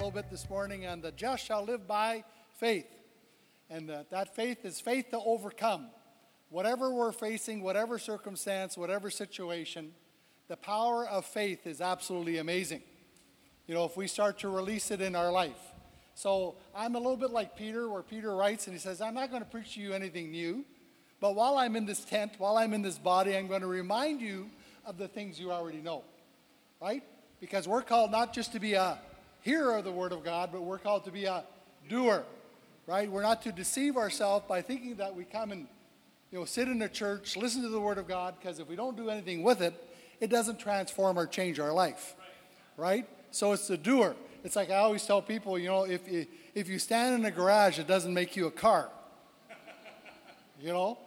little bit this morning on the just shall live by faith. And uh, that faith is faith to overcome. Whatever we're facing, whatever circumstance, whatever situation, the power of faith is absolutely amazing. You know, if we start to release it in our life. So I'm a little bit like Peter, where Peter writes and he says, I'm not going to preach to you anything new, but while I'm in this tent, while I'm in this body, I'm going to remind you of the things you already know. Right? Because we're called not just to be a hearer of the Word of God, but we're called to be a doer. Right? We're not to deceive ourselves by thinking that we come and you know, sit in a church, listen to the Word of God, because if we don't do anything with it, it doesn't transform or change our life. Right? So it's the doer. It's like I always tell people, you know, if you, if you stand in a garage, it doesn't make you a car. You know?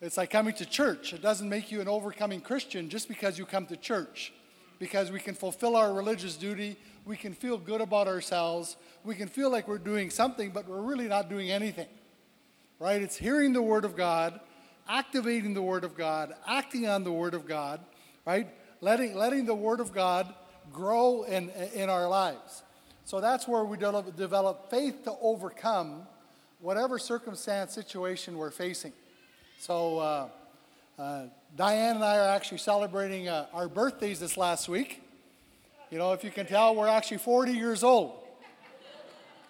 It's like coming to church. It doesn't make you an overcoming Christian just because you come to church. Because we can fulfill our religious duty, we can feel good about ourselves, we can feel like we're doing something, but we're really not doing anything. Right? It's hearing the Word of God, activating the Word of God, acting on the Word of God, right? Letting, letting the Word of God grow in, in our lives. So that's where we develop, develop faith to overcome whatever circumstance, situation we're facing. So uh, uh, Diane and I are actually celebrating uh, our birthdays this last week. You know, if you can tell, we're actually 40 years old.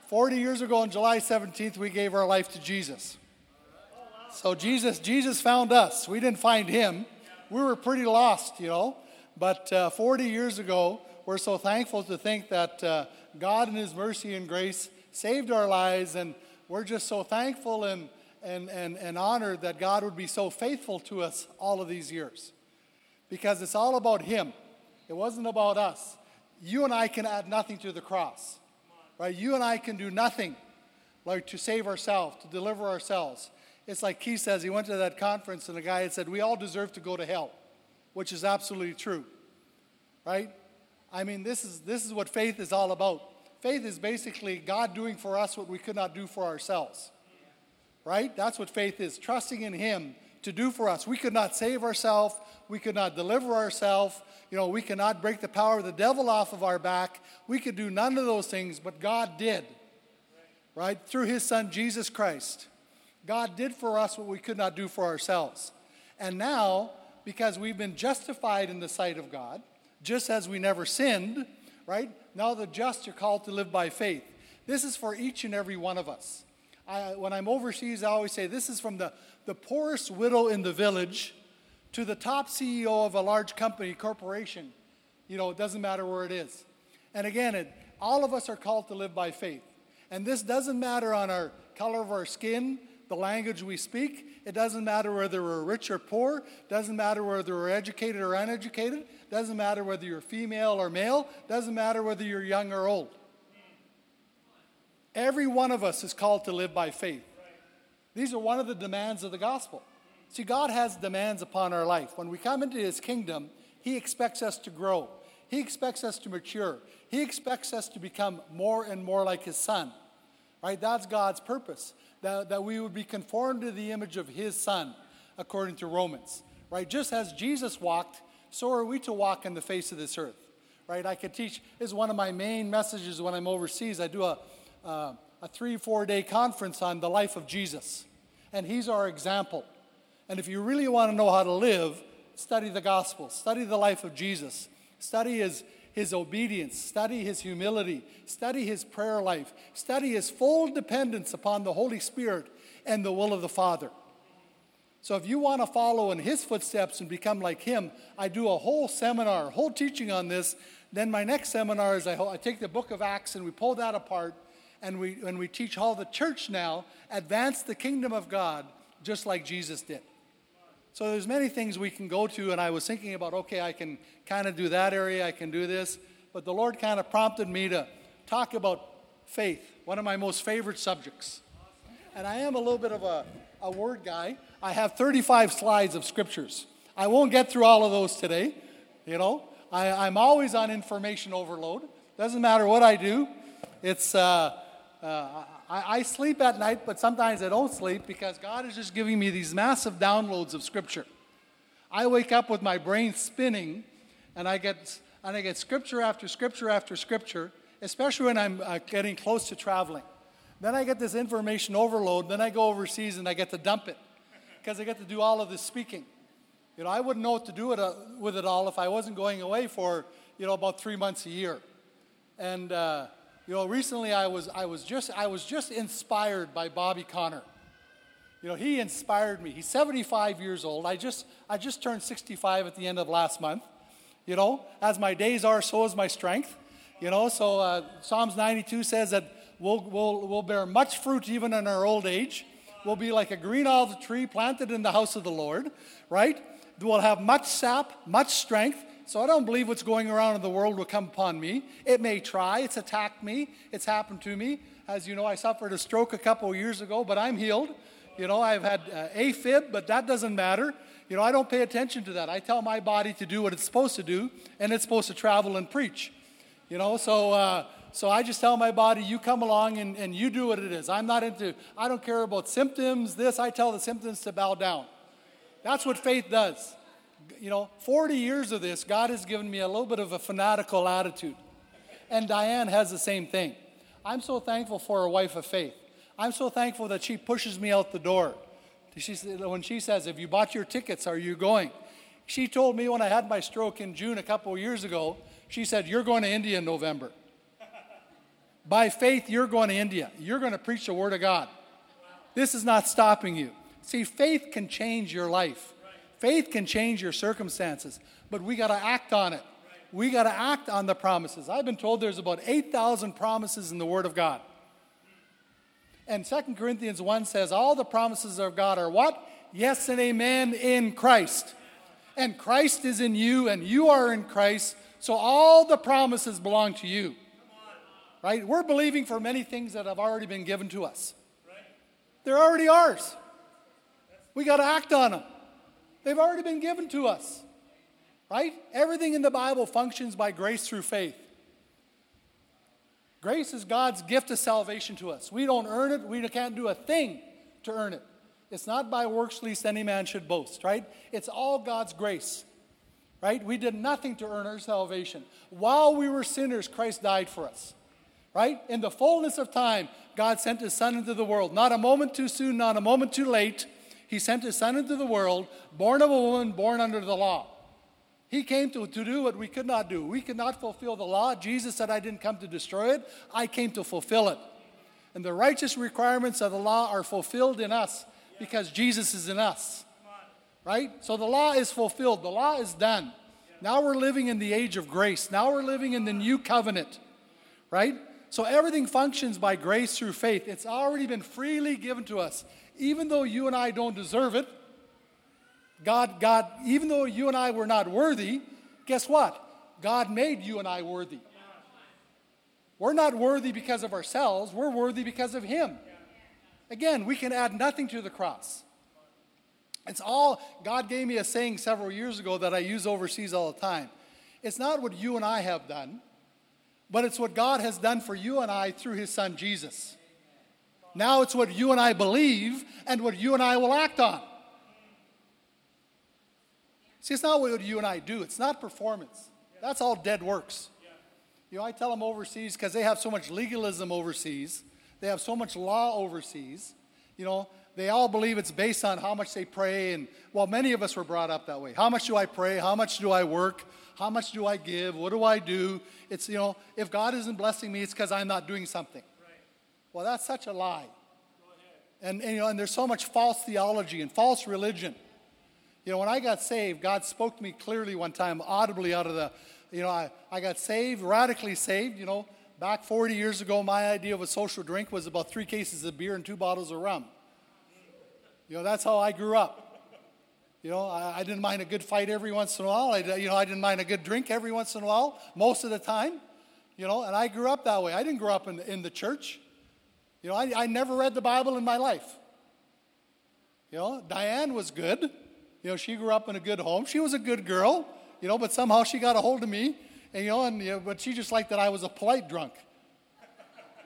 40 years ago on July 17th, we gave our life to Jesus. So Jesus, Jesus found us. We didn't find him. We were pretty lost, you know. But uh, 40 years ago, we're so thankful to think that uh, God, in His mercy and grace, saved our lives, and we're just so thankful and, and, and, and honored that God would be so faithful to us all of these years. Because it's all about Him, it wasn't about us. You and I can add nothing to the cross, right? You and I can do nothing like to save ourselves, to deliver ourselves. It's like Keith says, he went to that conference and the guy had said, We all deserve to go to hell, which is absolutely true, right? I mean, this is, this is what faith is all about. Faith is basically God doing for us what we could not do for ourselves. Right? That's what faith is trusting in Him to do for us. We could not save ourselves, we could not deliver ourselves, you know, we cannot break the power of the devil off of our back. We could do none of those things, but God did. Right? Through His Son, Jesus Christ. God did for us what we could not do for ourselves. And now, because we've been justified in the sight of God, just as we never sinned, right? Now the just are called to live by faith. This is for each and every one of us. I, when I'm overseas, I always say this is from the, the poorest widow in the village to the top CEO of a large company, corporation. You know, it doesn't matter where it is. And again, it, all of us are called to live by faith. And this doesn't matter on our color of our skin, the language we speak. It doesn't matter whether we're rich or poor. Doesn't matter whether we're educated or uneducated. Doesn't matter whether you're female or male. Doesn't matter whether you're young or old. Every one of us is called to live by faith. These are one of the demands of the gospel. See, God has demands upon our life. When we come into His kingdom, He expects us to grow, He expects us to mature, He expects us to become more and more like His Son. Right? That's God's purpose that, that we would be conformed to the image of his son, according to Romans. Right? Just as Jesus walked, so are we to walk in the face of this earth. Right? I could teach, this is one of my main messages when I'm overseas. I do a, uh, a three, four day conference on the life of Jesus. And he's our example. And if you really want to know how to live, study the gospel, study the life of Jesus, study his, his obedience, study his humility, study his prayer life, study his full dependence upon the Holy Spirit and the will of the Father. So, if you want to follow in his footsteps and become like him, I do a whole seminar, whole teaching on this. Then, my next seminar is I, I take the book of Acts and we pull that apart and we, and we teach how the church now advance the kingdom of God just like Jesus did. So there's many things we can go to, and I was thinking about, okay, I can kind of do that area, I can do this, but the Lord kind of prompted me to talk about faith, one of my most favorite subjects. And I am a little bit of a, a word guy. I have 35 slides of scriptures. I won't get through all of those today, you know. I, I'm always on information overload. Doesn't matter what I do. It's, uh, uh, I, I sleep at night, but sometimes I don't sleep because God is just giving me these massive downloads of Scripture. I wake up with my brain spinning, and I get and I get scripture after scripture after scripture, especially when I'm uh, getting close to traveling. Then I get this information overload. Then I go overseas and I get to dump it because I get to do all of this speaking. You know, I wouldn't know what to do with, uh, with it all if I wasn't going away for, you know, about three months a year. And, uh, you know, recently I was, I, was just, I was just inspired by Bobby Conner. You know, he inspired me. He's 75 years old. I just, I just turned 65 at the end of last month. You know, as my days are, so is my strength. You know, so uh, Psalms 92 says that we'll, we'll, we'll bear much fruit even in our old age. We'll be like a green olive tree planted in the house of the Lord, right? We'll have much sap, much strength. So I don't believe what's going around in the world will come upon me. It may try, it's attacked me, it's happened to me. As you know, I suffered a stroke a couple of years ago, but I'm healed. You know, I've had uh, AFib, but that doesn't matter. You know, I don't pay attention to that. I tell my body to do what it's supposed to do, and it's supposed to travel and preach. You know, so uh, so I just tell my body, you come along and, and you do what it is. I'm not into, I don't care about symptoms, this. I tell the symptoms to bow down. That's what faith does. You know, 40 years of this, God has given me a little bit of a fanatical attitude. And Diane has the same thing. I'm so thankful for a wife of faith. I'm so thankful that she pushes me out the door. She, when she says, If you bought your tickets, are you going? She told me when I had my stroke in June a couple of years ago, she said, You're going to India in November. By faith, you're going to India. You're going to preach the Word of God. This is not stopping you. See, faith can change your life, faith can change your circumstances, but we got to act on it. We got to act on the promises. I've been told there's about 8,000 promises in the Word of God. And 2 Corinthians 1 says, All the promises of God are what? Yes and amen in Christ. And Christ is in you, and you are in Christ. So all the promises belong to you. Right? We're believing for many things that have already been given to us. They're already ours. We got to act on them. They've already been given to us. Right? Everything in the Bible functions by grace through faith. Grace is God's gift of salvation to us. We don't earn it, we can't do a thing to earn it. It's not by works, least any man should boast, right? It's all God's grace, right? We did nothing to earn our salvation. While we were sinners, Christ died for us, right? In the fullness of time, God sent his Son into the world. Not a moment too soon, not a moment too late. He sent his Son into the world, born of a woman, born under the law. He came to, to do what we could not do. We could not fulfill the law. Jesus said, I didn't come to destroy it, I came to fulfill it. And the righteous requirements of the law are fulfilled in us because Jesus is in us. Right? So the law is fulfilled, the law is done. Now we're living in the age of grace. Now we're living in the new covenant. Right? So everything functions by grace through faith. It's already been freely given to us. Even though you and I don't deserve it, God, God, even though you and I were not worthy, guess what? God made you and I worthy. We're not worthy because of ourselves, we're worthy because of Him. Again, we can add nothing to the cross. It's all, God gave me a saying several years ago that I use overseas all the time. It's not what you and I have done, but it's what God has done for you and I through His Son Jesus. Now it's what you and I believe and what you and I will act on. See, it's not what you and I do, it's not performance. That's all dead works. You know, I tell them overseas because they have so much legalism overseas, they have so much law overseas. You know, they all believe it's based on how much they pray. And, well, many of us were brought up that way. How much do I pray? How much do I work? How much do I give? What do I do? It's, you know, if God isn't blessing me, it's because I'm not doing something. Well, that's such a lie. And, and, you know, and there's so much false theology and false religion. You know, when I got saved, God spoke to me clearly one time, audibly out of the, you know, I, I got saved, radically saved. You know, back 40 years ago, my idea of a social drink was about three cases of beer and two bottles of rum. You know, that's how I grew up. You know, I, I didn't mind a good fight every once in a while. I, you know, I didn't mind a good drink every once in a while, most of the time. You know, and I grew up that way. I didn't grow up in, in the church. You know, I, I never read the Bible in my life. You know, Diane was good. You know, she grew up in a good home. She was a good girl, you know, but somehow she got a hold of me, and, you know, and, you know, but she just liked that I was a polite drunk.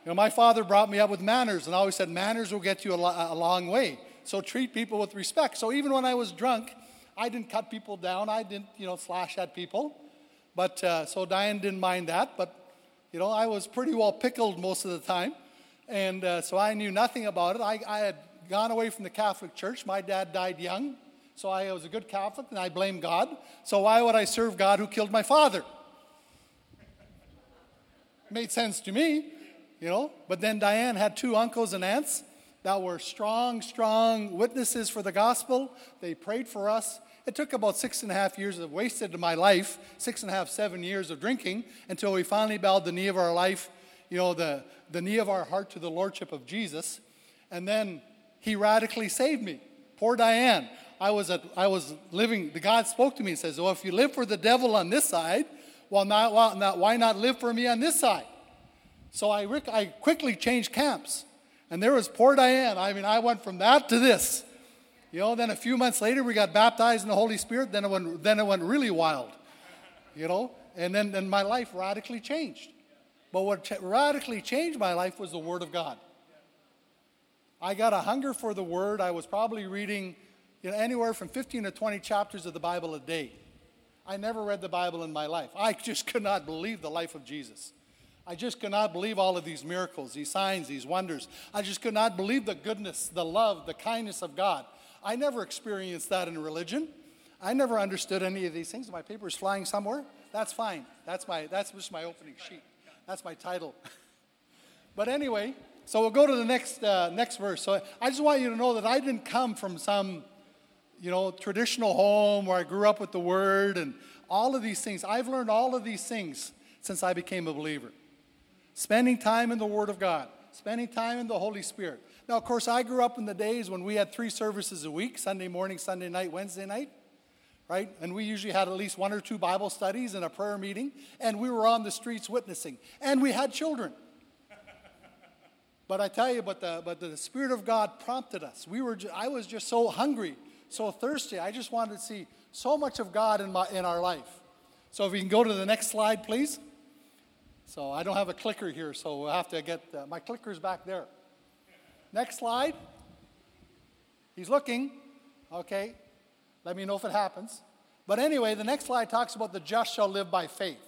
You know, my father brought me up with manners and always said, manners will get you a, lo- a long way. So treat people with respect. So even when I was drunk, I didn't cut people down. I didn't, you know, slash at people. But uh, so Diane didn't mind that. But, You know, I was pretty well pickled most of the time. And uh, so I knew nothing about it. I, I had gone away from the Catholic Church. My dad died young. So I was a good Catholic and I blame God. So why would I serve God who killed my father? Made sense to me, you know. But then Diane had two uncles and aunts that were strong, strong witnesses for the gospel. They prayed for us. It took about six and a half years of wasted my life, six and a half, seven years of drinking, until we finally bowed the knee of our life, you know, the, the knee of our heart to the Lordship of Jesus. And then he radically saved me. Poor Diane. I was, at, I was living, the God spoke to me and says, Well, if you live for the devil on this side, well, not, well not, why not live for me on this side? So I, I quickly changed camps. And there was poor Diane. I mean, I went from that to this. You know, then a few months later, we got baptized in the Holy Spirit. Then it went, then it went really wild, you know, and then, then my life radically changed. But what ch- radically changed my life was the Word of God. I got a hunger for the Word. I was probably reading you know, anywhere from 15 to 20 chapters of the Bible a day. I never read the Bible in my life. I just could not believe the life of Jesus. I just could not believe all of these miracles, these signs, these wonders. I just could not believe the goodness, the love, the kindness of God. I never experienced that in religion. I never understood any of these things. My paper is flying somewhere. That's fine. That's my that's just my opening sheet. That's my title. but anyway, so we'll go to the next uh, next verse. So I just want you to know that I didn't come from some, you know, traditional home where I grew up with the Word and all of these things. I've learned all of these things since I became a believer. Spending time in the Word of God, spending time in the Holy Spirit. Now, of course, I grew up in the days when we had three services a week Sunday morning, Sunday night, Wednesday night, right? And we usually had at least one or two Bible studies and a prayer meeting, and we were on the streets witnessing. And we had children. but I tell you, but the, but the Spirit of God prompted us. We were, I was just so hungry, so thirsty. I just wanted to see so much of God in, my, in our life. So if we can go to the next slide, please. So I don't have a clicker here, so we'll have to get uh, my clicker's back there. Next slide. He's looking. Okay. Let me know if it happens. But anyway, the next slide talks about the just shall live by faith.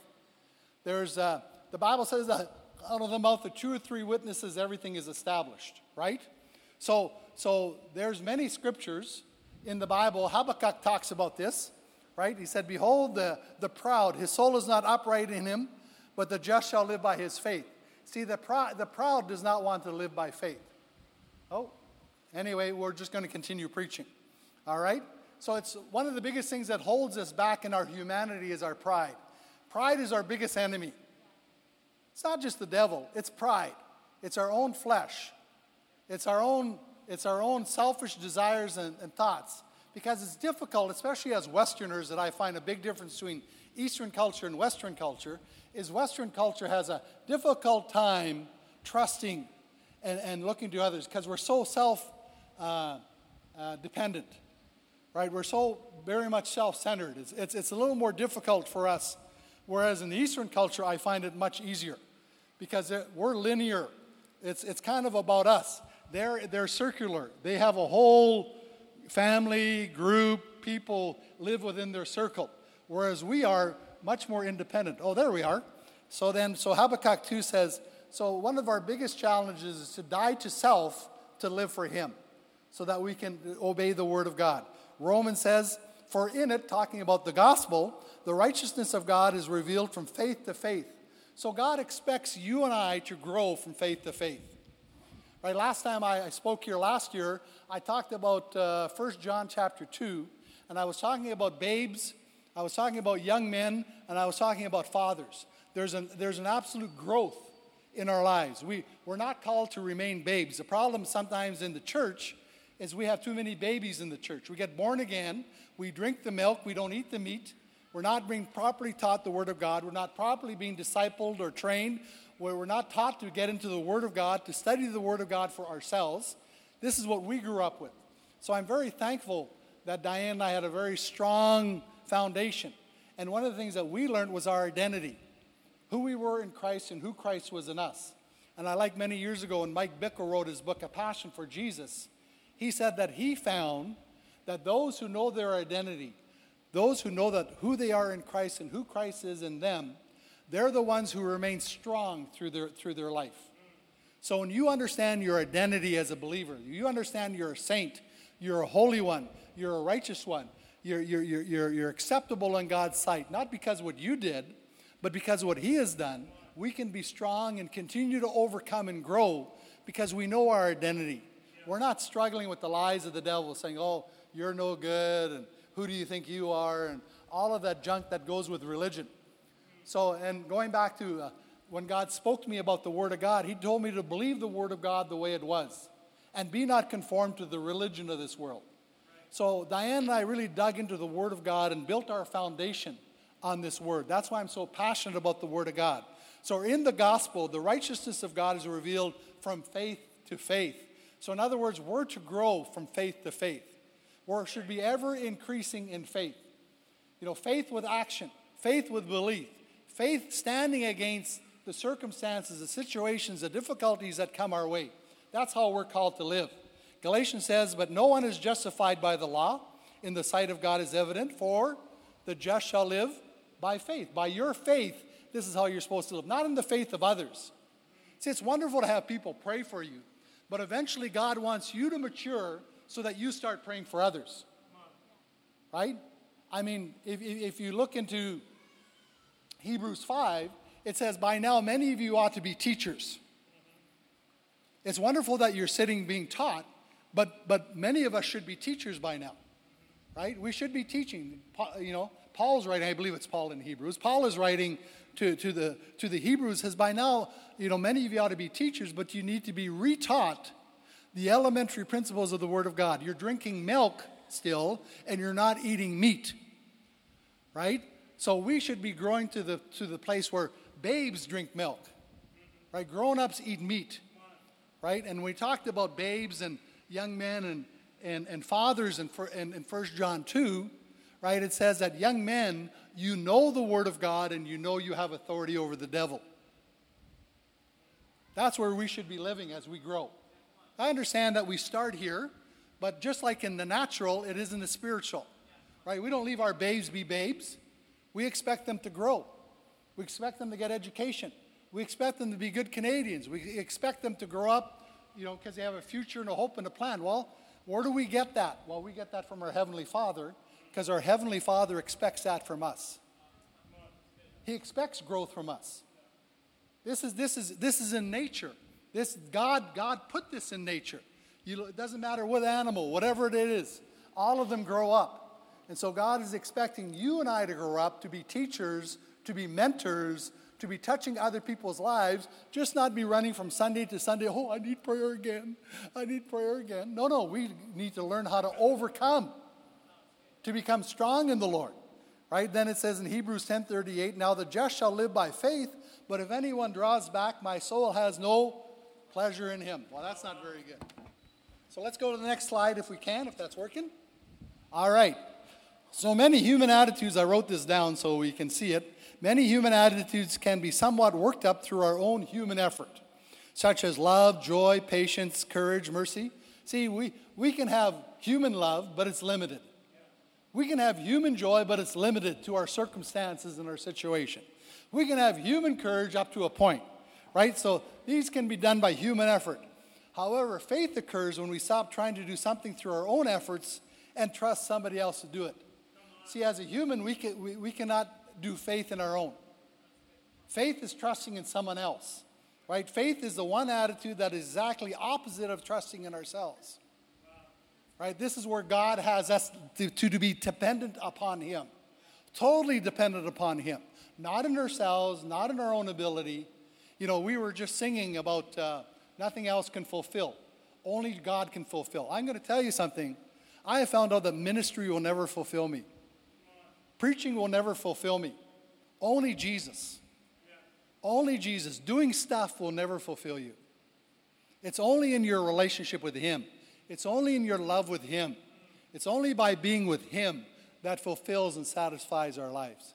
There's, uh, the Bible says that out of the mouth of two or three witnesses, everything is established, right? So, so there's many scriptures in the Bible. Habakkuk talks about this, right? He said, Behold, the, the proud, his soul is not upright in him, but the just shall live by his faith. See, the, pr- the proud does not want to live by faith. Oh, anyway, we're just going to continue preaching. All right? So it's one of the biggest things that holds us back in our humanity is our pride. Pride is our biggest enemy. It's not just the devil, it's pride. It's our own flesh. It's our own, it's our own selfish desires and, and thoughts. Because it's difficult, especially as Westerners, that I find a big difference between Eastern culture and Western culture, is Western culture has a difficult time trusting and, and looking to others because we're so self uh, uh, dependent, right? We're so very much self centered. It's, it's, it's a little more difficult for us. Whereas in the Eastern culture, I find it much easier because it, we're linear. It's, it's kind of about us. They're, they're circular. They have a whole family, group, people live within their circle. Whereas we are much more independent. Oh, there we are. So then, so Habakkuk 2 says, so, one of our biggest challenges is to die to self to live for Him so that we can obey the Word of God. Romans says, For in it, talking about the gospel, the righteousness of God is revealed from faith to faith. So, God expects you and I to grow from faith to faith. Right, last time I, spoke here last year, I talked about uh, 1 John chapter 2, and I was talking about babes, I was talking about young men, and I was talking about fathers. There's an, there's an absolute growth in our lives. We, we're not called to remain babes. The problem sometimes in the church is we have too many babies in the church. We get born again, we drink the milk, we don't eat the meat. We're not being properly taught the Word of God. We're not properly being discipled or trained. We're not taught to get into the Word of God, to study the Word of God for ourselves. This is what we grew up with. So I'm very thankful that Diane and I had a very strong foundation. And one of the things that we learned was our identity who we were in Christ and who Christ was in us. And I like many years ago when Mike Bickle wrote his book, A Passion for Jesus, he said that he found that those who know their identity, those who know that who they are in Christ and who Christ is in them, they're the ones who remain strong through their, through their life. So when you understand your identity as a believer, you understand you're a saint, you're a holy one, you're a righteous one, you're, you're, you're, you're, acceptable in God's sight, not because what you did, but because what He has done, we can be strong and continue to overcome and grow because we know our identity. We're not struggling with the lies of the devil saying, oh, you're no good, and who do you think you are, and all of that junk that goes with religion. So, and going back to uh, when God spoke to me about the Word of God, He told me to believe the Word of God the way it was and be not conformed to the religion of this world. So, Diane and I really dug into the Word of God and built our foundation on this Word. That's why I'm so passionate about the Word of God. So, in the gospel, the righteousness of God is revealed from faith to faith. So, in other words, we're to grow from faith to faith. We should be ever increasing in faith. You know, faith with action, faith with belief, faith standing against the circumstances, the situations, the difficulties that come our way. That's how we're called to live. Galatians says, But no one is justified by the law in the sight of God is evident, for the just shall live by faith. By your faith, this is how you're supposed to live, not in the faith of others. See, it's wonderful to have people pray for you, but eventually God wants you to mature so that you start praying for others. Right? I mean, if, if you look into Hebrews 5, it says, By now, many of you ought to be teachers. It's wonderful that you're sitting being taught, but, but many of us should be teachers by now, right? We should be teaching. You know, Paul's writing, I believe it's Paul in Hebrews. Paul is writing to, to, the, to the Hebrews, says, By now, you know, many of you ought to be teachers, but you need to be retaught the elementary principles of the Word of God. You're drinking milk still, and you're not eating meat, right? So we should be growing to the, to the place where babes drink milk, right? Grown ups eat meat, right? And we talked about babes and young men and, and, and fathers in, in, in 1 John 2, right? It says that young men, you know the Word of God and you know you have authority over the devil. That's where we should be living as we grow. I understand that we start here, but just like in the natural, it is in the spiritual, right? We don't leave our babes be babes. We expect them to grow. We expect them to get education. We expect them to be good Canadians. We expect them to grow up, you know, because they have a future and a hope and a plan. Well, where do we get that? Well, we get that from our Heavenly Father because our Heavenly Father expects that from us. He expects growth from us. This is, this is, this is in nature. This, God, God put this in nature. You, it doesn't matter what animal, whatever it is, all of them grow up. And so God is expecting you and I to grow up to be teachers to be mentors, to be touching other people's lives, just not be running from Sunday to Sunday, oh, I need prayer again. I need prayer again. No, no, we need to learn how to overcome, to become strong in the Lord. Right? Then it says in Hebrews 10:38, now the just shall live by faith, but if anyone draws back, my soul has no pleasure in him. Well, that's not very good. So let's go to the next slide if we can, if that's working. All right. So many human attitudes, I wrote this down so we can see it. Many human attitudes can be somewhat worked up through our own human effort, such as love, joy, patience, courage, mercy. See, we, we can have human love, but it's limited. We can have human joy, but it's limited to our circumstances and our situation. We can have human courage up to a point, right? So these can be done by human effort. However, faith occurs when we stop trying to do something through our own efforts and trust somebody else to do it. See, as a human, we, can, we, we cannot do faith in our own. Faith is trusting in someone else, right? Faith is the one attitude that is exactly opposite of trusting in ourselves, right? This is where God has us to, to, to be dependent upon Him, totally dependent upon Him, not in ourselves, not in our own ability. You know, we were just singing about uh, nothing else can fulfill, only God can fulfill. I'm going to tell you something. I have found out that ministry will never fulfill me. Preaching will never fulfill me. Only Jesus. Only Jesus. Doing stuff will never fulfill you. It's only in your relationship with Him, it's only in your love with Him, it's only by being with Him that fulfills and satisfies our lives.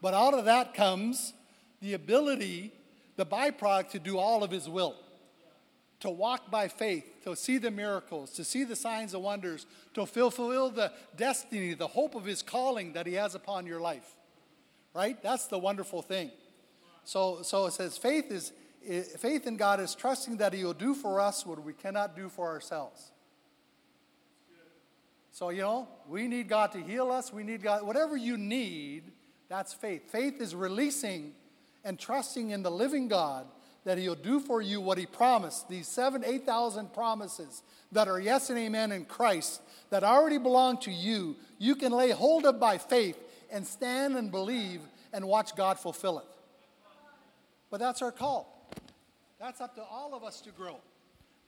But out of that comes the ability, the byproduct to do all of His will to walk by faith, to see the miracles, to see the signs and wonders, to fulfill the destiny, the hope of His calling that He has upon your life. Right? That's the wonderful thing. So, so it says faith is faith in God is trusting that He will do for us what we cannot do for ourselves. So, you know, we need God to heal us. We need God, whatever you need, that's faith. Faith is releasing and trusting in the living God that He'll do for you what He promised. These seven, 8,000 promises that are yes and amen in Christ that already belong to you, you can lay hold of by faith and stand and believe and watch God fulfill it. But that's our call. That's up to all of us to grow.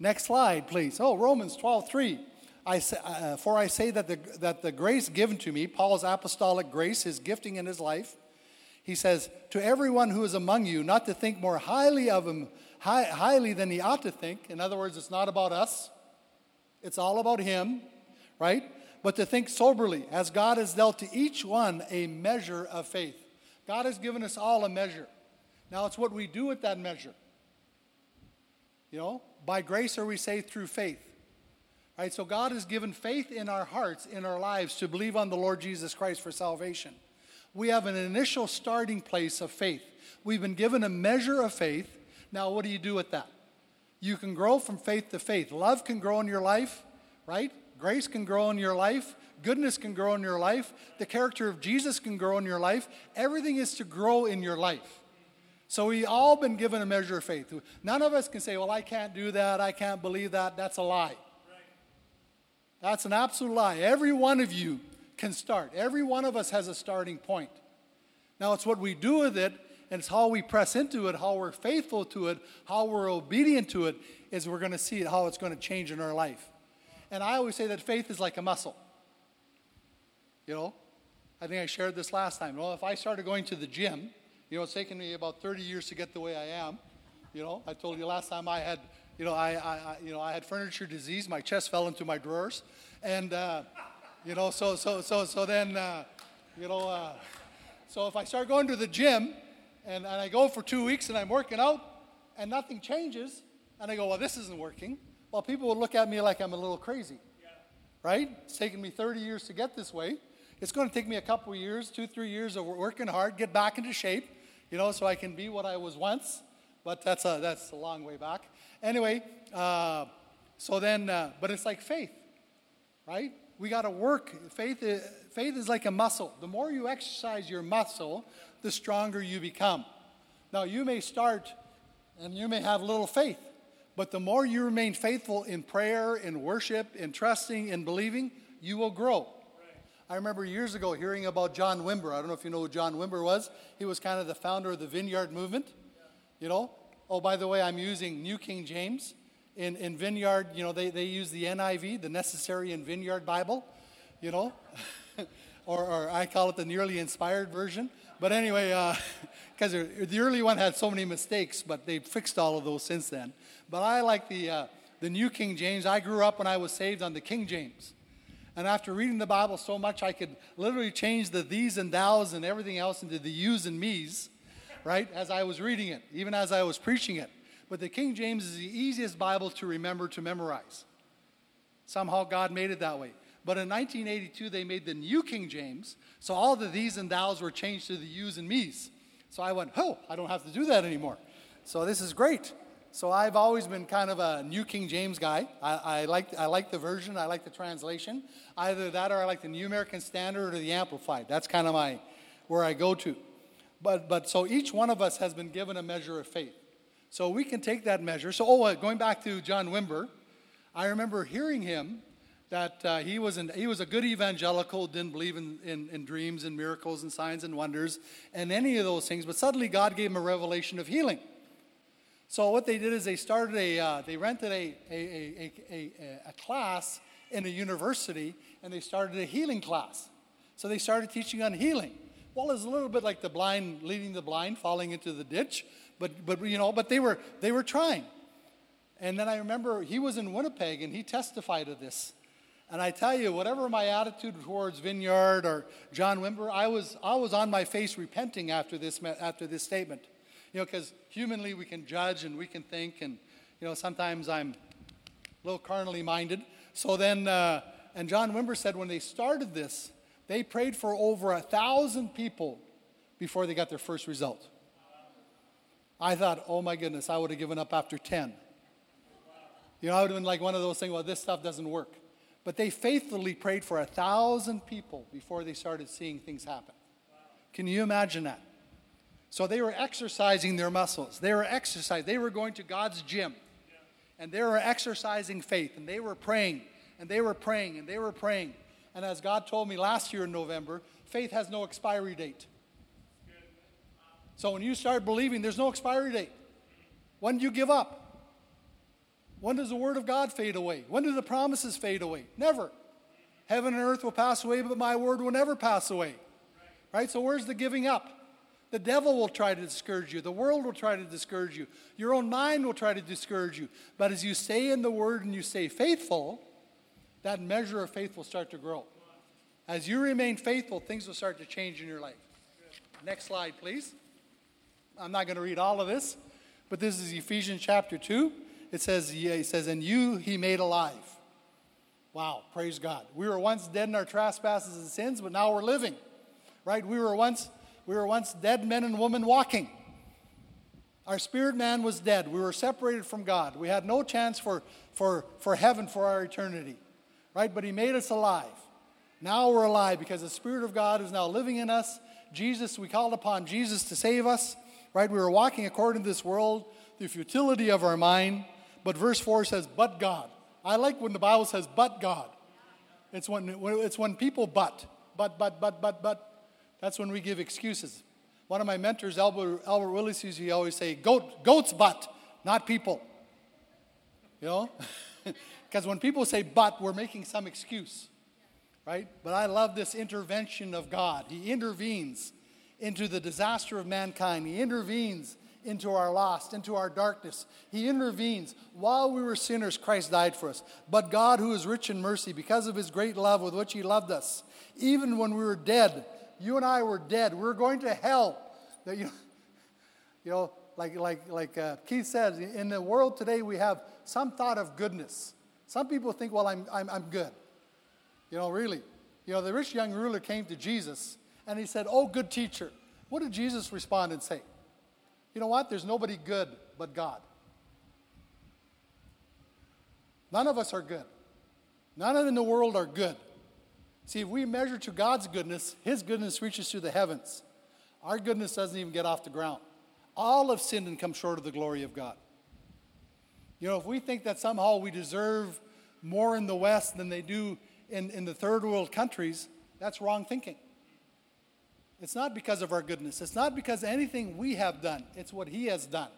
Next slide, please. Oh, Romans 12, 3. I say, uh, for I say that the, that the grace given to me, Paul's apostolic grace, his gifting in his life, he says, to everyone who is among you, not to think more highly of him, high, highly than he ought to think. In other words, it's not about us, it's all about him, right? But to think soberly, as God has dealt to each one a measure of faith. God has given us all a measure. Now it's what we do with that measure. You know, by grace are we saved through faith. Right? So God has given faith in our hearts, in our lives, to believe on the Lord Jesus Christ for salvation. We have an initial starting place of faith. We've been given a measure of faith. Now, what do you do with that? You can grow from faith to faith. Love can grow in your life, right? Grace can grow in your life. Goodness can grow in your life. The character of Jesus can grow in your life. Everything is to grow in your life. So we all been given a measure of faith. None of us can say, "Well, I can't do that. I can't believe that." That's a lie. That's an absolute lie. Every one of you can start. Every one of us has a starting point. Now, it's what we do with it, and it's how we press into it, how we're faithful to it, how we're obedient to it, is we're going to see how it's going to change in our life. And I always say that faith is like a muscle. You know, I think I shared this last time. Well, if I started going to the gym, you know, it's taken me about 30 years to get the way I am. You know, I told you last time I had you know, I, I, you know, I had furniture disease. My chest fell into my drawers, and uh, you know, so so so so then, uh, you know, uh, so if I start going to the gym, and, and I go for two weeks and I'm working out, and nothing changes, and I go, well, this isn't working. Well, people would look at me like I'm a little crazy, yeah. right? It's taken me 30 years to get this way. It's going to take me a couple of years, two, three years of working hard, get back into shape, you know, so I can be what I was once. But that's a, that's a long way back. Anyway, uh, so then, uh, but it's like faith, right? We got to work. Faith is, faith is like a muscle. The more you exercise your muscle, the stronger you become. Now, you may start and you may have little faith, but the more you remain faithful in prayer, in worship, in trusting, in believing, you will grow. I remember years ago hearing about John Wimber. I don't know if you know who John Wimber was. He was kind of the founder of the Vineyard Movement. You know, Oh, by the way, I'm using New King James. In, in Vineyard, you know, they, they use the NIV, the Necessary and Vineyard Bible, you know, or, or I call it the nearly inspired version. But anyway, because uh, the early one had so many mistakes, but they've fixed all of those since then. But I like the, uh, the New King James. I grew up when I was saved on the King James. And after reading the Bible so much, I could literally change the these and thous and everything else into the yous and me's right, as I was reading it, even as I was preaching it. But the King James is the easiest Bible to remember to memorize. Somehow God made it that way. But in 1982, they made the New King James, so all the these and thous were changed to the yous and me's. So I went, oh, I don't have to do that anymore. So this is great. So I've always been kind of a New King James guy. I, I, like, I like the version, I like the translation. Either that or I like the New American Standard or the Amplified. That's kind of my where I go to. But, but so each one of us has been given a measure of faith. So we can take that measure. So, oh, uh, going back to John Wimber, I remember hearing him that uh, he, was an, he was a good evangelical, didn't believe in, in, in, dreams and miracles and signs and wonders and any of those things, but suddenly God gave him a revelation of healing. So what they did is they started a, uh, they rented a, a, a, a, a class in a university and they started a healing class. So they started teaching on healing. Well, it's a little bit like the blind leading the blind, falling into the ditch, but, but you know, but they were, they were trying. And then I remember he was in Winnipeg and he testified of this. And I tell you, whatever my attitude towards Vineyard or John Wimber, I was, I was on my face repenting after this, after this statement. You know, because humanly we can judge and we can think, and, you know, sometimes I'm a little carnally minded. So then, uh, and John Wimber said when they started this, they prayed for over a thousand people before they got their first result. I thought, oh my goodness, I would have given up after 10. You know, I would have been like one of those things, well, this stuff doesn't work. But they faithfully prayed for a thousand people before they started seeing things happen. Can you imagine that? So they were exercising their muscles. They were exercising. They were going to God's gym. And they were exercising faith. And they were praying. And they were praying. And they were praying. And as God told me last year in November, faith has no expiry date. So when you start believing, there's no expiry date. When do you give up? When does the Word of God fade away? When do the promises fade away? Never. Heaven and earth will pass away, but my word will never pass away. Right? So where's the giving up? The devil will try to discourage you. The world will try to discourage you. Your own mind will try to discourage you. But as you stay in the Word and you stay faithful, that measure of faith will start to grow. As you remain faithful, things will start to change in your life. Next slide, please. I'm not going to read all of this, but this is Ephesians chapter 2. It says, yeah, says, And you he made alive. Wow, praise God. We were once dead in our trespasses and sins, but now we're living. Right? We were once we were once dead men and women walking. Our spirit man was dead. We were separated from God. We had no chance for, for, for heaven for our eternity. Right? But He made us alive. Now we're alive because the Spirit of God is now living in us. Jesus, we called upon Jesus to save us. Right? We were walking according to this world, the futility of our mind. But verse 4 says, but God. I like when the Bible says, but God. It's when, it's when people but, but, but, but, but, but. That's when we give excuses. One of my mentors, Albert, Albert Willis, used to always say, Goat, goats but, not people. You know? Because when people say but, we're making some excuse, right? But I love this intervention of God. He intervenes into the disaster of mankind, He intervenes into our lost, into our darkness. He intervenes. While we were sinners, Christ died for us. But God, who is rich in mercy, because of his great love with which he loved us, even when we were dead, you and I were dead. We are going to hell. That you, you know, like like like uh, Keith says, in the world today we have some thought of goodness. Some people think, well, I'm I'm I'm good. You know, really. You know, the rich young ruler came to Jesus and he said, "Oh, good teacher." What did Jesus respond and say? You know what? There's nobody good but God. None of us are good. None of in the world are good. See, if we measure to God's goodness, His goodness reaches to the heavens. Our goodness doesn't even get off the ground. All have sinned and come short of the glory of God. You know, if we think that somehow we deserve more in the West than they do in, in the third world countries, that's wrong thinking. It's not because of our goodness. It's not because anything we have done. It's what He has done.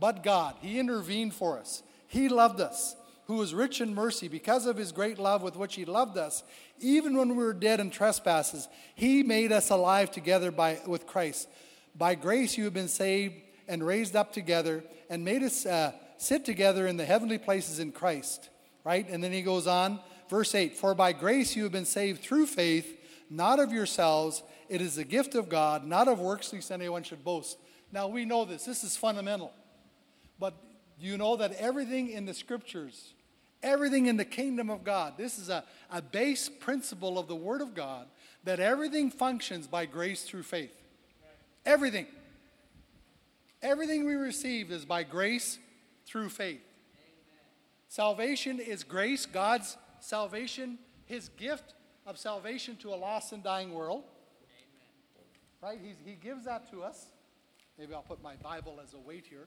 But God, He intervened for us. He loved us who is rich in mercy, because of his great love with which he loved us, even when we were dead in trespasses, he made us alive together by, with Christ. By grace you have been saved and raised up together and made us uh, sit together in the heavenly places in Christ. Right? And then he goes on, verse 8 For by grace you have been saved through faith, not of yourselves. It is the gift of God, not of works, lest anyone should boast. Now we know this. This is fundamental. But you know that everything in the scriptures, everything in the kingdom of God, this is a, a base principle of the Word of God, that everything functions by grace through faith. Everything. Everything we receive is by grace through faith. Salvation is grace, God's salvation, His gift of salvation to a lost and dying world. Right? He's, he gives that to us. Maybe I'll put my Bible as a weight here.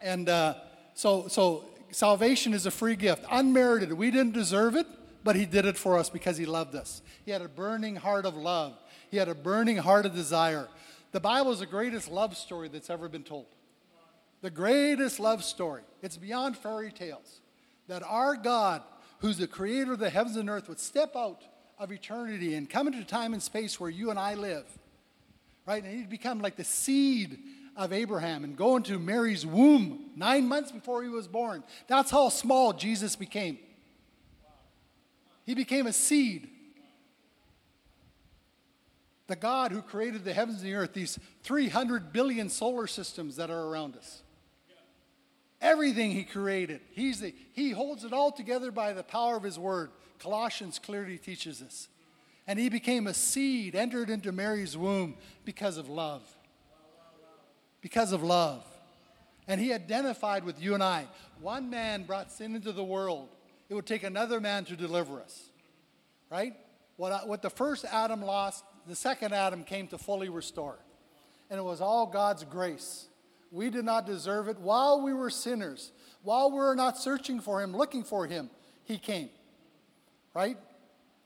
And uh, so, so salvation is a free gift, unmerited. We didn't deserve it, but He did it for us because He loved us. He had a burning heart of love, He had a burning heart of desire. The Bible is the greatest love story that's ever been told. The greatest love story. It's beyond fairy tales. That our God, who's the creator of the heavens and earth, would step out of eternity and come into time and space where you and I live. Right? And he'd become like the seed of Abraham and go into Mary's womb nine months before he was born. That's how small Jesus became. He became a seed. The God who created the heavens and the earth, these 300 billion solar systems that are around us. Everything he created, he's the, he holds it all together by the power of his word. Colossians clearly teaches us. And he became a seed, entered into Mary's womb because of love. Because of love. And he identified with you and I. One man brought sin into the world. It would take another man to deliver us. Right? What, what the first Adam lost, the second Adam came to fully restore. And it was all God's grace. We did not deserve it. While we were sinners, while we were not searching for Him, looking for Him, He came. Right?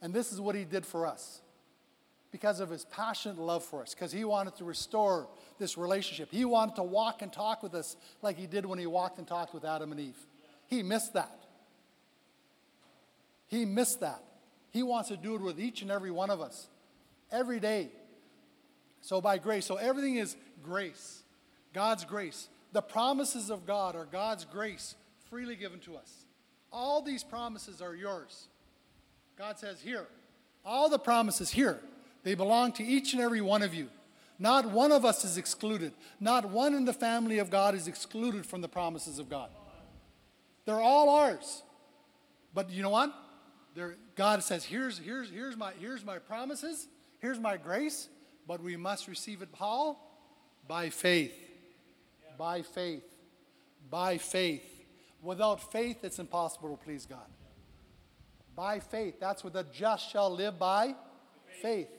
And this is what He did for us because of His passionate love for us, because He wanted to restore this relationship. He wanted to walk and talk with us like He did when He walked and talked with Adam and Eve. He missed that. He missed that. He wants to do it with each and every one of us every day. So, by grace, so everything is grace, God's grace. The promises of God are God's grace freely given to us. All these promises are yours. God says, Here, all the promises here, they belong to each and every one of you. Not one of us is excluded. Not one in the family of God is excluded from the promises of God. They're all ours. But you know what? They're, God says, here's, here's, here's, my, here's my promises, here's my grace, but we must receive it how? By faith. Yeah. By faith. By faith. Without faith, it's impossible to please God. By faith. That's what the just shall live by faith.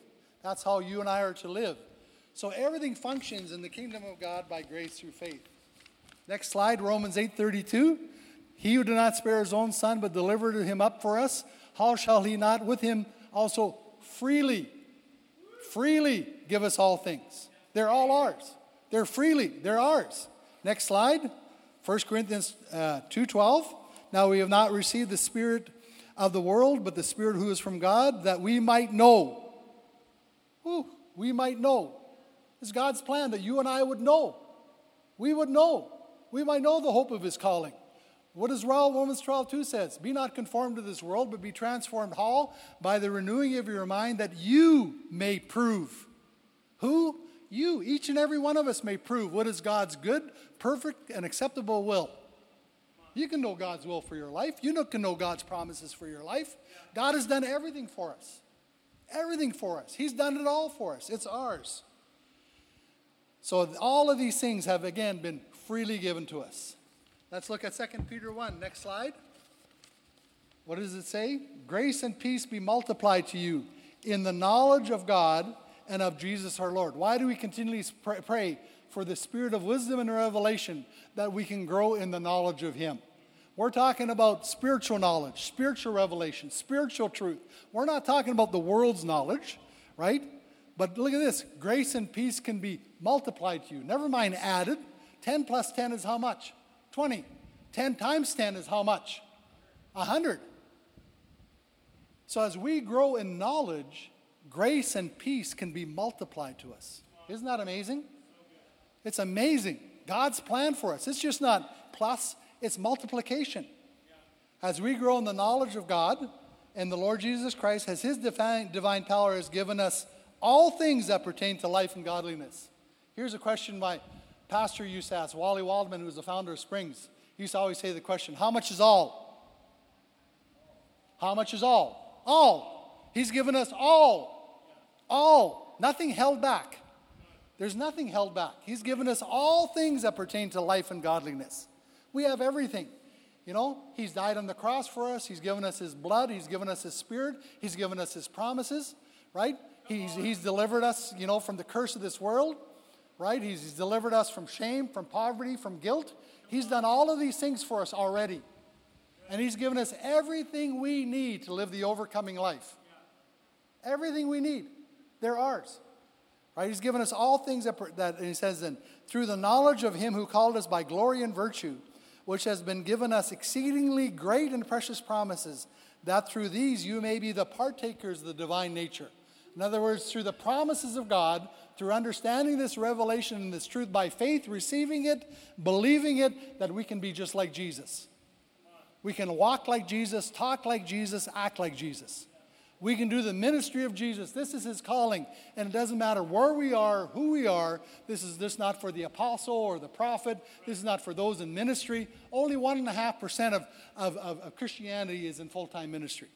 That's how you and I are to live. So everything functions in the kingdom of God by grace through faith. Next slide, Romans 8:32. He who did not spare his own son but delivered him up for us, how shall he not with him also freely freely give us all things. They're all ours. They're freely, they're ours. Next slide. 1 Corinthians uh, 2:12. Now we have not received the spirit of the world, but the spirit who is from God, that we might know. Whew, we might know. It's God's plan that you and I would know. We would know. We might know the hope of his calling. What does Romans 12, 2 says? Be not conformed to this world, but be transformed how? By the renewing of your mind that you may prove. Who? You, each and every one of us may prove what is God's good, perfect, and acceptable will. You can know God's will for your life. You can know God's promises for your life. God has done everything for us. Everything for us. He's done it all for us. It's ours. So all of these things have again been freely given to us. Let's look at 2 Peter 1. Next slide. What does it say? Grace and peace be multiplied to you in the knowledge of God and of Jesus our Lord. Why do we continually pray for the spirit of wisdom and revelation that we can grow in the knowledge of Him? We're talking about spiritual knowledge, spiritual revelation, spiritual truth. We're not talking about the world's knowledge, right? But look at this grace and peace can be multiplied to you. Never mind added. 10 plus 10 is how much? 20. 10 times 10 is how much? 100. So as we grow in knowledge, grace and peace can be multiplied to us. Isn't that amazing? It's amazing. God's plan for us. It's just not plus, it's multiplication. As we grow in the knowledge of God and the Lord Jesus Christ, as His divine, divine power has given us all things that pertain to life and godliness. Here's a question by pastor used to ask, Wally Waldman, who's the founder of Springs, he used to always say the question, How much is all? How much is all? All. He's given us all. All. Nothing held back. There's nothing held back. He's given us all things that pertain to life and godliness. We have everything. You know, He's died on the cross for us. He's given us His blood. He's given us His Spirit. He's given us His promises, right? He's, he's delivered us, you know, from the curse of this world right? He's, delivered us from shame, from poverty, from guilt. He's done all of these things for us already. And He's given us everything we need to live the overcoming life. Everything we need. They're ours. Right? He's given us all things that, that He says then, through the knowledge of Him who called us by glory and virtue, which has been given us exceedingly great and precious promises, that through these you may be the partakers of the divine nature. In other words, through the promises of God, through understanding this revelation and this truth by faith, receiving it, believing it, that we can be just like Jesus. We can walk like Jesus, talk like Jesus, act like Jesus. We can do the ministry of Jesus. This is his calling. And it doesn't matter where we are, who we are. This is this not for the apostle or the prophet. This is not for those in ministry. Only 1.5% of, of, of, of Christianity is in full time ministry.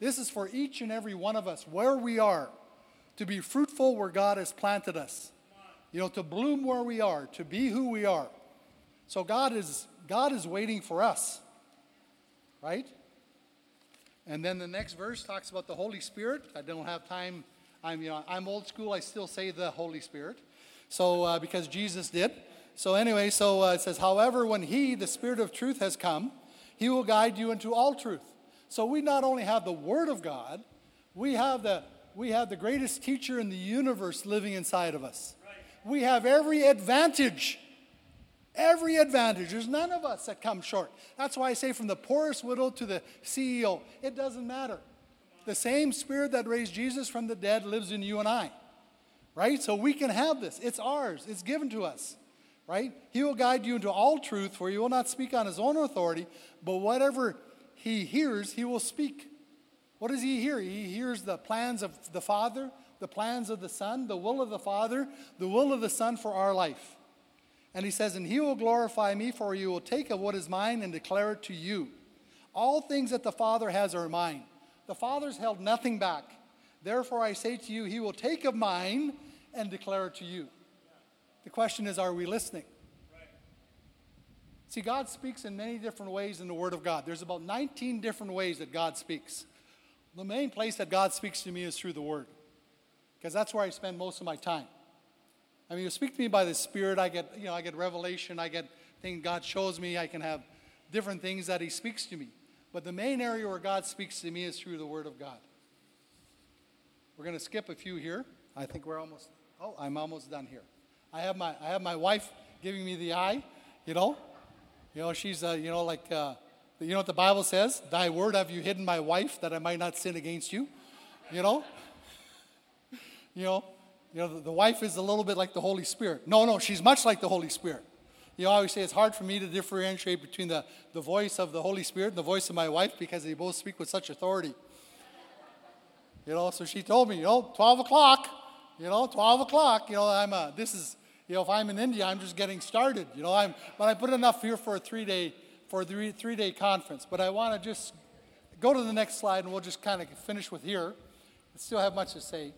This is for each and every one of us, where we are, to be fruitful where God has planted us. You know, to bloom where we are, to be who we are. So God is God is waiting for us. Right? And then the next verse talks about the Holy Spirit. I don't have time. I'm, you know, I'm old school. I still say the Holy Spirit. So, uh, because Jesus did. So, anyway, so uh, it says, however, when He, the Spirit of truth, has come, He will guide you into all truth. So, we not only have the Word of God, we have the, we have the greatest teacher in the universe living inside of us. Right. We have every advantage Every advantage. There's none of us that come short. That's why I say from the poorest widow to the CEO, it doesn't matter. The same spirit that raised Jesus from the dead lives in you and I. Right? So we can have this. It's ours, it's given to us. Right? He will guide you into all truth, for he will not speak on his own authority, but whatever he hears, he will speak. What does he hear? He hears the plans of the Father, the plans of the Son, the will of the Father, the will of the Son for our life. And he says, And he will glorify me, for he will take of what is mine and declare it to you. All things that the Father has are mine. The Father's held nothing back. Therefore, I say to you, he will take of mine and declare it to you. The question is, are we listening? See, God speaks in many different ways in the Word of God. There's about 19 different ways that God speaks. The main place that God speaks to me is through the Word, because that's where I spend most of my time. I mean, you speak to me by the Spirit. I get, you know, I get revelation. I get things God shows me. I can have different things that He speaks to me. But the main area where God speaks to me is through the Word of God. We're going to skip a few here. I think we're almost. Oh, I'm almost done here. I have my I have my wife giving me the eye. You know, you know she's uh, you know like uh, you know what the Bible says. Thy word have you hidden, my wife, that I might not sin against you. You know. you know, you know, the, the wife is a little bit like the Holy Spirit. No, no, she's much like the Holy Spirit. You know, I always say it's hard for me to differentiate between the, the voice of the Holy Spirit and the voice of my wife because they both speak with such authority. You know, so she told me, you know, 12 o'clock, you know, 12 o'clock, you know, I'm, a, this is, you know, if I'm in India, I'm just getting started, you know, I'm, but I put enough here for a three day, for a three, three day conference. But I want to just go to the next slide and we'll just kind of finish with here. I still have much to say.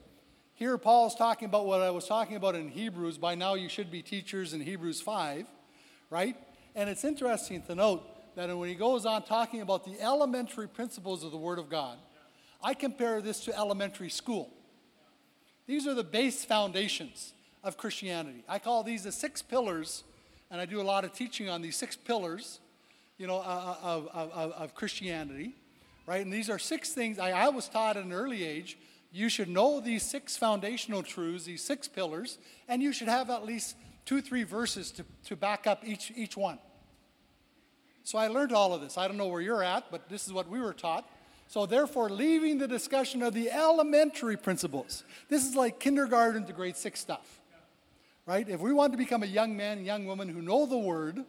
Here, Paul's talking about what I was talking about in Hebrews. By now, you should be teachers in Hebrews 5, right? And it's interesting to note that when he goes on talking about the elementary principles of the Word of God, I compare this to elementary school. These are the base foundations of Christianity. I call these the six pillars, and I do a lot of teaching on these six pillars, you know, uh, uh, of, of, of Christianity, right? And these are six things I, I was taught at an early age you should know these six foundational truths, these six pillars, and you should have at least two, three verses to, to back up each, each one. So I learned all of this. I don't know where you're at, but this is what we were taught. So, therefore, leaving the discussion of the elementary principles, this is like kindergarten to grade six stuff, right? If we want to become a young man, young woman who know the word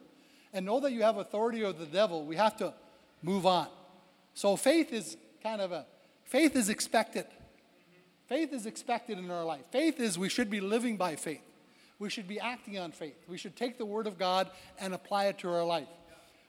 and know that you have authority over the devil, we have to move on. So, faith is kind of a faith is expected. Faith is expected in our life. Faith is we should be living by faith. We should be acting on faith. We should take the Word of God and apply it to our life.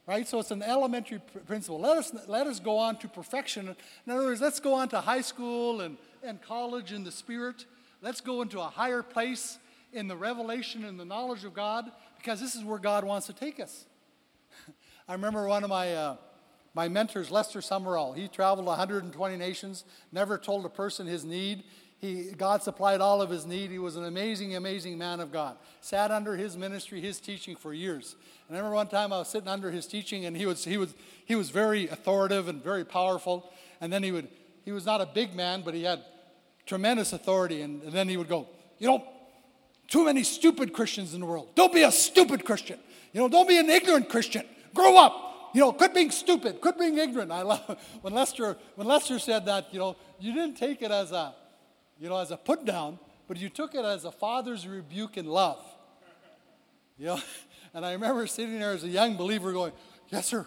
Right? So it's an elementary pr- principle. Let us, let us go on to perfection. In other words, let's go on to high school and, and college in the Spirit. Let's go into a higher place in the revelation and the knowledge of God because this is where God wants to take us. I remember one of my. Uh, my mentor is Lester Sumrall. He traveled 120 nations, never told a person his need. He, God supplied all of his need. He was an amazing, amazing man of God. Sat under his ministry, his teaching for years. And I remember one time I was sitting under his teaching, and he was, he was, he was very authoritative and very powerful. And then he would, he was not a big man, but he had tremendous authority. And, and then he would go, You know, too many stupid Christians in the world. Don't be a stupid Christian. You know, don't be an ignorant Christian. Grow up you know, quit being stupid, quit being ignorant. I love when Lester when Lester said that, you know, you didn't take it as a, you know, as a put down, but you took it as a father's rebuke in love. You know, and I remember sitting there as a young believer going, Yes, sir,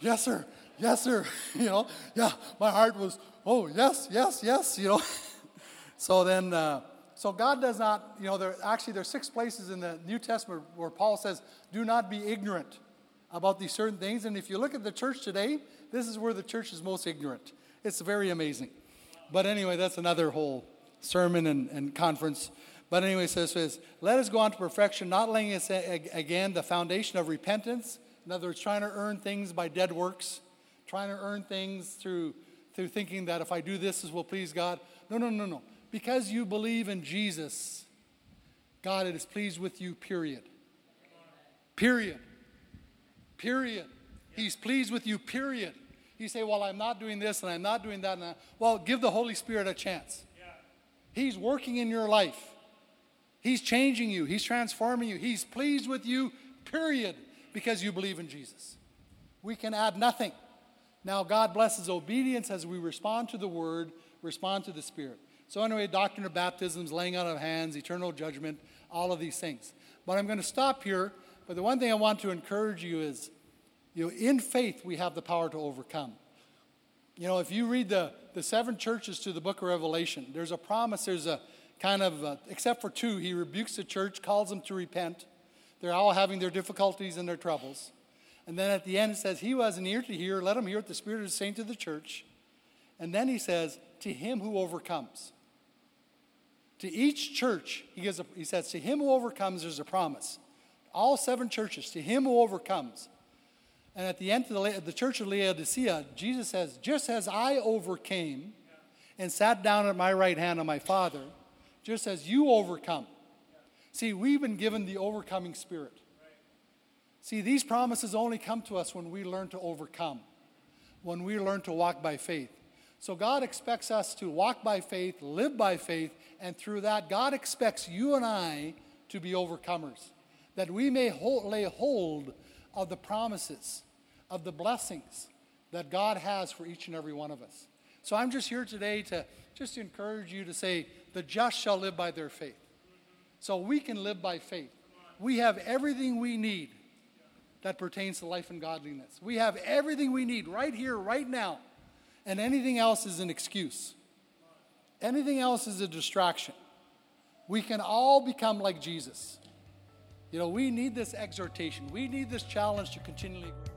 yes, sir, yes, sir. You know, yeah, my heart was, oh yes, yes, yes, you know. so then uh, so God does not, you know, there actually there's six places in the New Testament where Paul says, do not be ignorant about these certain things. And if you look at the church today, this is where the church is most ignorant. It's very amazing. But anyway, that's another whole sermon and, and conference. But anyway, so it says, let us go on to perfection, not laying again the foundation of repentance. In other words, trying to earn things by dead works, trying to earn things through, through thinking that if I do this, this will please God. No, no, no, no. Because you believe in Jesus, God is pleased with you, period. Period. Period. He's pleased with you, period. You say, Well, I'm not doing this and I'm not doing that. I, well, give the Holy Spirit a chance. He's working in your life, He's changing you, He's transforming you. He's pleased with you, period, because you believe in Jesus. We can add nothing. Now, God blesses obedience as we respond to the Word, respond to the Spirit. So, anyway, doctrine of baptisms, laying out of hands, eternal judgment, all of these things. But I'm going to stop here. But the one thing I want to encourage you is you know, in faith, we have the power to overcome. You know, if you read the, the seven churches to the book of Revelation, there's a promise, there's a kind of, a, except for two, he rebukes the church, calls them to repent. They're all having their difficulties and their troubles. And then at the end, it says, He who has an ear to hear, let him hear what the Spirit is saying to the church. And then he says, To him who overcomes. To each church, he, gives a, he says, To him who overcomes, there's a promise. All seven churches, to him who overcomes. And at the end of the, the church of Laodicea, Jesus says, Just as I overcame and sat down at my right hand of my Father, just as you overcome. See, we've been given the overcoming spirit. See, these promises only come to us when we learn to overcome, when we learn to walk by faith. So God expects us to walk by faith, live by faith, and through that, God expects you and I to be overcomers, that we may hold, lay hold of the promises, of the blessings that God has for each and every one of us. So I'm just here today to just encourage you to say, the just shall live by their faith. So we can live by faith. We have everything we need that pertains to life and godliness. We have everything we need right here, right now. And anything else is an excuse. Anything else is a distraction. We can all become like Jesus. You know, we need this exhortation. We need this challenge to continually grow.